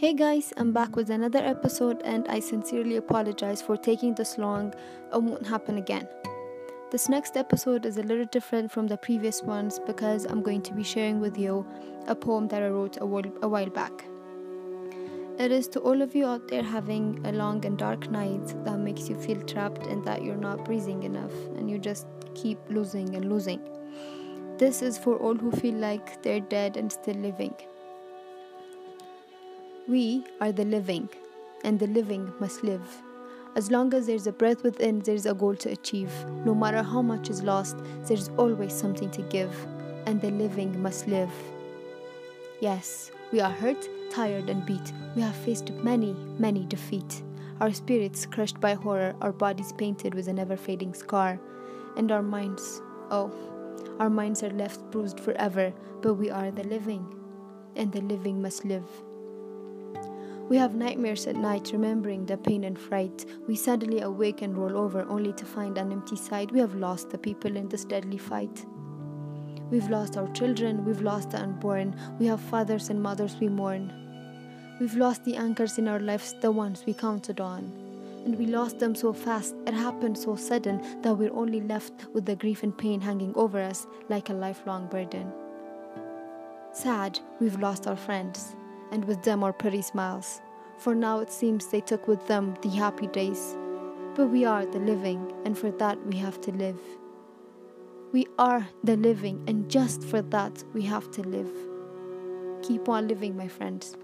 Hey guys, I'm back with another episode, and I sincerely apologize for taking this long. It won't happen again. This next episode is a little different from the previous ones because I'm going to be sharing with you a poem that I wrote a while, a while back. It is to all of you out there having a long and dark night that makes you feel trapped and that you're not breathing enough and you just keep losing and losing. This is for all who feel like they're dead and still living. We are the living, and the living must live. As long as there's a breath within, there's a goal to achieve. No matter how much is lost, there's always something to give, and the living must live. Yes, we are hurt, tired, and beat. We have faced many, many defeat. Our spirits crushed by horror, our bodies painted with a never fading scar, and our minds, oh, our minds are left bruised forever, but we are the living, and the living must live. We have nightmares at night, remembering the pain and fright. We suddenly awake and roll over, only to find an empty side. We have lost the people in this deadly fight. We've lost our children, we've lost the unborn. We have fathers and mothers we mourn. We've lost the anchors in our lives, the ones we counted on. And we lost them so fast, it happened so sudden that we're only left with the grief and pain hanging over us like a lifelong burden. Sad, we've lost our friends and with them our pretty smiles. For now it seems they took with them the happy days. But we are the living, and for that we have to live. We are the living, and just for that we have to live. Keep on living, my friends.